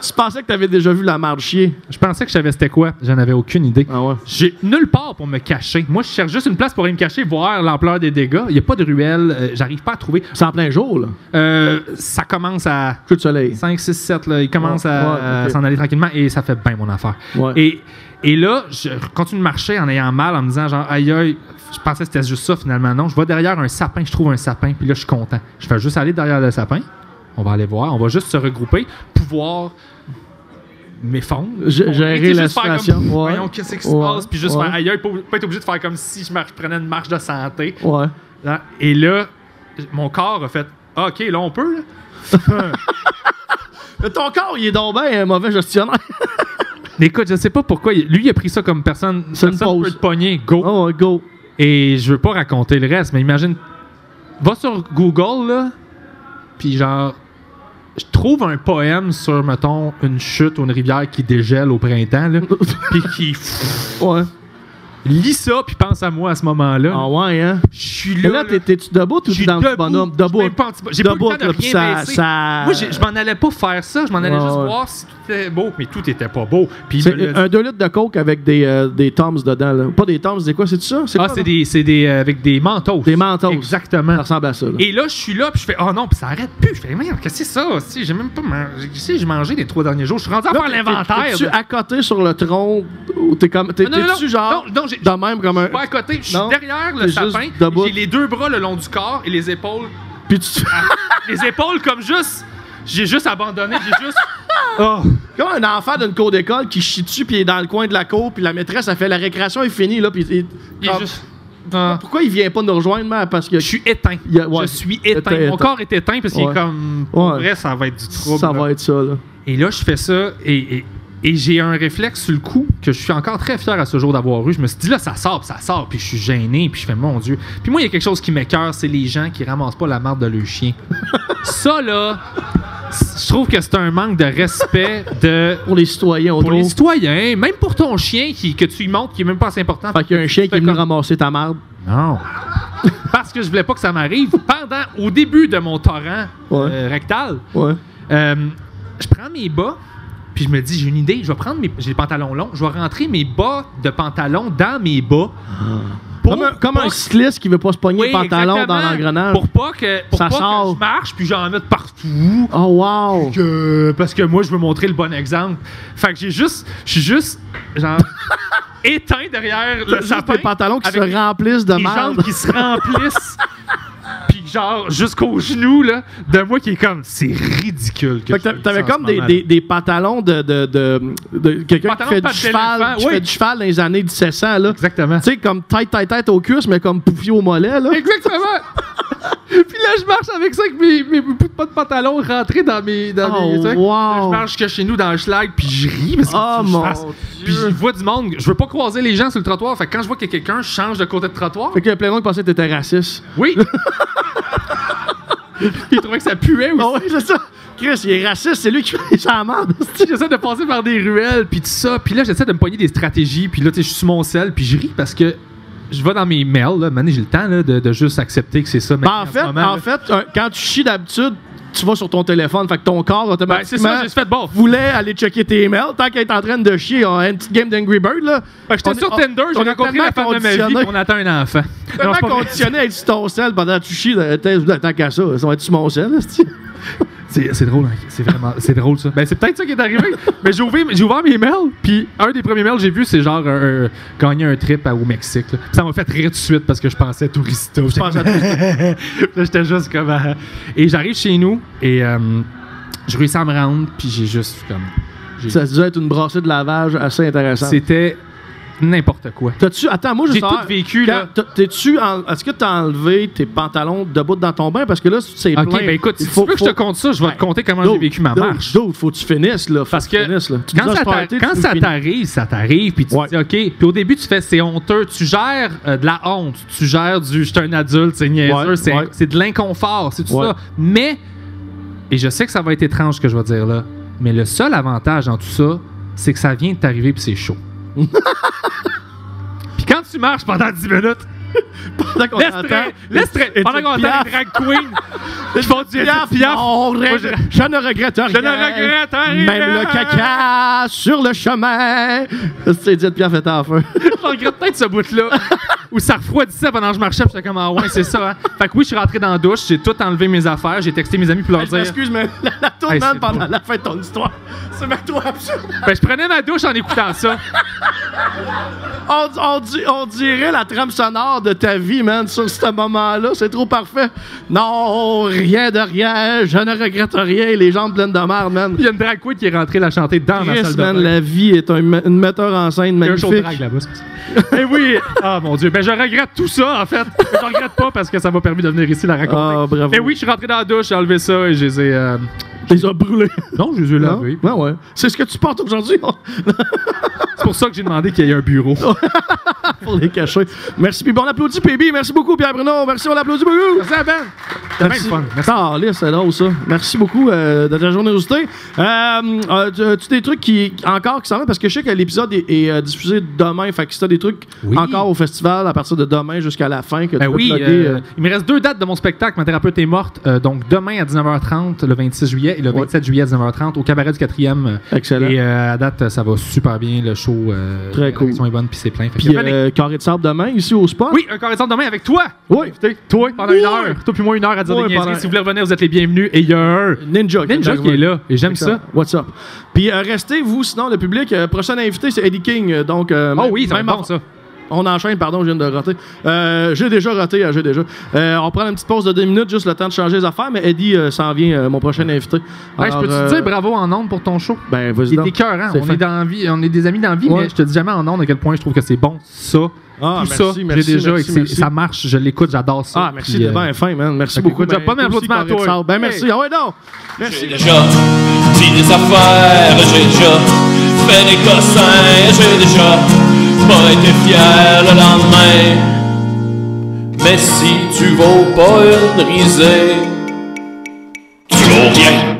Tu pensais que t'avais déjà vu la marde chier? Je pensais que je savais c'était quoi. J'en avais aucune idée. Ah ouais. J'ai nulle part pour me cacher. Moi, je cherche juste une place pour aller me cacher, voir l'ampleur des dégâts. Il n'y a pas de ruelle. euh, J'arrive pas à trouver. C'est en plein jour, là. Euh, ça commence à Coup de soleil. 5, 6, 7. Là. Il commence Ouais, à, ouais, à ok. s'en aller tranquillement et ça fait bien mon affaire. Ouais. Et, et là, je continue de marcher en ayant mal, en me disant genre, aïe aïe, je pensais que c'était juste ça finalement. Non, je vois derrière un sapin, je trouve un sapin, puis là, je suis content. Je fais juste aller derrière le sapin. On va aller voir, on va juste se regrouper, pouvoir m'effondre. Gérer la situation, Comme, ouais. Voyons, qu'est-ce qui se Ouais, passe, puis juste ouais. faire aïe aïe, pas, pas être obligé de faire comme si je prenais une marche de santé. Ouais. Là, Et là, mon corps a fait, ah, ok, là, on peut, là. Mais ton corps, il est donc bien un mauvais gestionnaire. Mais écoute, je sais pas pourquoi. Lui, il a pris ça comme personne. Une personne peut te pogner. Go. Oh, go. Et je veux pas raconter le reste, mais imagine. Va sur Google, là. Puis genre. Je trouve un poème sur, mettons, une chute ou une rivière qui dégèle au printemps, là. puis qui. Ouais. Lis ça, puis pense à moi à ce moment-là. Ah ouais, hein? Je suis là. là, là. t'es- t'es-tu debout ou dans le debout. bonhomme? Debout. J'ai pas le temps de là, rien ça, ça... Moi, je m'en allais pas faire ça. Je m'en allais Ouais, juste ouais. voir si tout était beau. Mais tout était pas beau. Puis un 2 litres de coke avec des, euh, des Toms dedans, là. Pas des Toms, c'est quoi? C'est ça? Ah, c'est des, c'est des, euh, avec des manteaux. Des mentos. Exactement. Ça ressemble à ça, là. Et là, je suis là, puis je fais, oh non, puis ça arrête plus. Je fais, merde, qu'est-ce que c'est ça? J'ai même pas mangé. Tu sais, j'ai mangé les trois derniers jours. Je suis rendu à faire l'inventaire. De- à côté sur le tronc ou t'es comme. Non, t'es-tu genre. Non, de même comme un. Pas à côté, je suis derrière le sapin. J'ai les deux bras le long du corps et les épaules. Puis tu. les épaules comme juste. J'ai juste abandonné, j'ai juste. Oh. comme un enfant d'une cour d'école qui chie dessus, puis il est dans le coin de la cour, puis la maîtresse, elle fait la récréation est finie, là, puis. il- Il est comme- juste. Ah. Pourquoi il vient pas nous rejoindre, man? Parce que. Je suis éteint. A- ouais. Je suis éteint. Éteint, Mon éteint. corps est éteint parce qu'il Ouais. est comme. Pour Ouais. vrai, ça va être du trouble. Ça là. va être ça, là. Et là, je fais ça et, et, et j'ai un réflexe sur le coup que je suis encore très fier à ce jour d'avoir eu. Je me suis dit, là, ça sort, puis ça sort, puis je suis gêné, puis je fais, mon Dieu. Puis moi, il y a quelque chose qui m'écœure, c'est les gens qui ramassent pas la marde de leur chien. ça, là, je trouve que c'est un manque de respect de, Pour les citoyens pour les citoyens, même pour ton chien qui, que tu lui montres qui est même pas assez important. Fait qu'il y a un chien qui est venu comme- ramasser ta marde. Non. Parce que je voulais pas que ça m'arrive. Pendant, au début de mon torrent Ouais. euh, rectal, Ouais. euh, je prends mes bas, puis je me dis, j'ai une idée, je vais prendre mes. J'ai les pantalons longs, je vais rentrer mes bas de pantalon dans mes bas Comme un, comme un cycliste qui veut pas se pogner Oui, le pantalon dans l'engrenage. Pour pas que, pour Ça pas sort. que je marche puis j'en mette partout. Oh, wow! Que- parce que moi, je veux montrer le bon exemple. Fait que j'ai juste. Je suis juste. Genre. éteint derrière le Juste sapin. des pantalons qui se remplissent de les merde. jambes qui se remplissent. Genre, jusqu'au genou, là, de moi qui est comme. C'est ridicule. que Fait t'avais comme des, des, des pantalons de, de, de, de quelqu'un qui fait du cheval, qui oui. fait du cheval dans les années 1700 là. Exactement. Tu sais comme tête tête tête aux cuisses mais comme pouffi au mollet là. Exactement! Puis là, je marche avec ça, avec mes, mes bouts de pas de pantalon rentrés dans mes. Dans Oh, mes sais. wow. Là, je marche jusque chez nous dans le schlag, puis je ris parce que Oh, que je mon. Dieu. Puis je vois du monde. Je veux pas croiser les gens sur le trottoir. Fait que quand je vois a quelqu'un, change de côté de trottoir. Fait que plein de monde pensait que t'étais raciste. Oui! il trouvait que ça puait aussi. Oh oui, c'est ça. Chris, il est raciste, c'est lui qui fait ça merde. J'essaie de passer par des ruelles, puis tout ça. Puis là, j'essaie de me pogner des stratégies. Puis là, tu sais, je suis sur mon sel, puis je ris parce que je vais dans mes mails. Là, Maintenant, j'ai le temps là, de, de juste accepter que c'est ça. Ben, en ce fait, moment, en fait, euh, quand tu chies d'habitude, tu vas sur ton téléphone, fait que ton corps Ben, automatiquement c'est ça, j'ai fait bon. voulait aller checker tes emails tant qu'elle est en train de chier. On a une petite game d'Angry Bird là. On J'étais sur Tinder, j'ai rencontré la femme de ma vie, on attend un enfant. Non, Tellement vrai. conditionné à être sur ton sel pendant que tu chies, tant qu'à ça, ça va être sur mon sel. C'est c'est drôle, hein. c'est vraiment c'est drôle ça. Ben c'est peut-être ça qui est arrivé. Mais j'ai ouvert, j'ai ouvert mes mails, puis un des premiers mails que j'ai vu, c'est genre un- un- gagner un trip à- au Mexique. là. Ça m'a fait rire tout de suite parce que je pensais tourista. Je pensais à Là, j'étais juste comme. euh, Et j'arrive chez nous et euh, je réussis à me rendre, puis j'ai juste comme. Ça devait être une brassée de lavage assez intéressante. C'était n'importe quoi. T'as-tu. Attends, moi, je J'ai tout vécu, quand- là. T'es-tu. en- Est-ce que t'as enlevé tes pantalons debout dans ton bain? Parce que là, c'est Ok, plein. ben écoute, Il si tu veux que je te compte ça, je vais Ouais. te compter comment j'ai vécu ma marche. dude, faut que tu finisses, là. Faut Parce que finisses, là. Tu quand ça, quand t'arrive, ça t'arrive, puis tu Ouais. te dis OK. Puis au début, tu fais c'est honteux, tu gères euh, de la honte, tu gères du je suis un adulte, c'est niaiseux, Ouais, c'est de l'inconfort, c'est tout ça. Mais, et je sais que ça va être étrange ce que je vais dire là, mais le seul avantage dans tout ça, c'est que ça vient de t'arriver puis c'est chaud. puis quand tu marches pendant 10 minutes, Pendant qu'on t'entend, laisse pendant qu'on entend les drag queens qui font du Piaf, piaf, non, Moi, je- je, ne regrette rien. Je ne regrette rien. Même le caca sur le chemin. C'est Edith Piaf est en feu. Je regrette peut-être ce bout-là. Où ça refroidissait pendant que je marchais, puis j'étais comme, ah ouais, c'est ça, hein. Fait que oui, je suis rentré dans la douche, j'ai tout enlevé mes affaires, j'ai texté mes amis pour leur dire. m'excuse, mais la, la Hey, c'est pendant la fin de ton histoire, c'est même trop absurde. Ben, je prenais ma douche en écoutant ça. On, on di- on dirait la trame sonore de ta vie, man, sur ce moment-là. C'est trop parfait. Non, rien de rien. Je ne regrette rien. Les jambes pleines de merde, man. Il y a une drag queen qui est rentrée la chanter dans ma Chris, salle de man, bain. la vie est un, une metteur en scène Il y a un show magnifique. drag là-bas. Eh oui! Ah mon dieu, ben je regrette tout ça en fait. Mais je regrette pas parce que ça m'a permis de venir ici la raconter. Ah, bravo. Mais oui, je suis rentré dans la douche, j'ai enlevé ça et je les ai. euh, les as brûlés. Non, je les ai lavés. Ouais, ouais. C'est ce que tu portes aujourd'hui C'est pour ça que j'ai demandé qu'il y ait un bureau. pour les cacher. Merci. Puis bon, on applaudit PB. Merci beaucoup, Pierre Bruno. Merci, on l'applaudit beaucoup. Merci à Ben! Merci. Ah, là, c'est drôle, ça. Merci beaucoup euh, de ta générosité. Euh, euh, tu tu des trucs qui, encore qui s'en viennent, parce que je sais que l'épisode est, est, euh, diffusé demain. Fait que si t'as des trucs Oui. encore au festival à partir de demain jusqu'à la fin que tu Ben peux oui, plugger, euh, euh, il me reste deux dates de mon spectacle. Ma thérapeute est morte. euh, donc demain à 19h30, le 26 juillet, et le Ouais. 27 juillet à 19h30 au cabaret du 4e. Excellent. Et euh, à date, ça va super bien. Le show, euh, Très cool. est bonne, puis c'est plein. Puis, euh, carré de sable demain, ici au spot? oui, un correcteur demain avec toi. Oui. Toi, pendant Oui. une heure. Toi puis moi, une heure à dire Oui, des pendant- Si vous voulez revenir, vous êtes les bienvenus. Et il y a un Ninja. Ninja qui est là. Et j'aime ça. What's up? Puis euh, restez, vous, sinon, le public. euh, prochain invité, c'est Eddie King. euh, Donc, Oh oui, va même bon, ça. On enchaîne, pardon, je viens de rater. Euh, j'ai déjà raté, euh, j'ai déjà. Euh, on prend une petite pause de deux minutes, juste le temps de changer les affaires, mais Eddie euh, s'en vient, mon prochain invité. Je Alors, peux te dire bravo en ondes pour ton show? Ben, vas-y Il donc. est écœurant. C'est On est, dans la vie, on est des amis dans la vie, Ouais. mais je te dis jamais en ondes à quel point je trouve que c'est bon, ça. Ah, tout merci, ça, merci, j'ai déjà, merci, et que c'est- merci. ça marche, je l'écoute, j'adore ça. Ah, merci, t'es euh, bien fin, man. Merci beaucoup. écoute, pas toi d'applaudissements aussi, à toi. Ben, Hey. merci. Ah ouais, non. Merci. J'ai déjà dit des affaires, j'ai déjà fait des cossins, j'ai déjà pas été fier le lendemain. Mais si tu vaux pas une risée, tu vaux rien.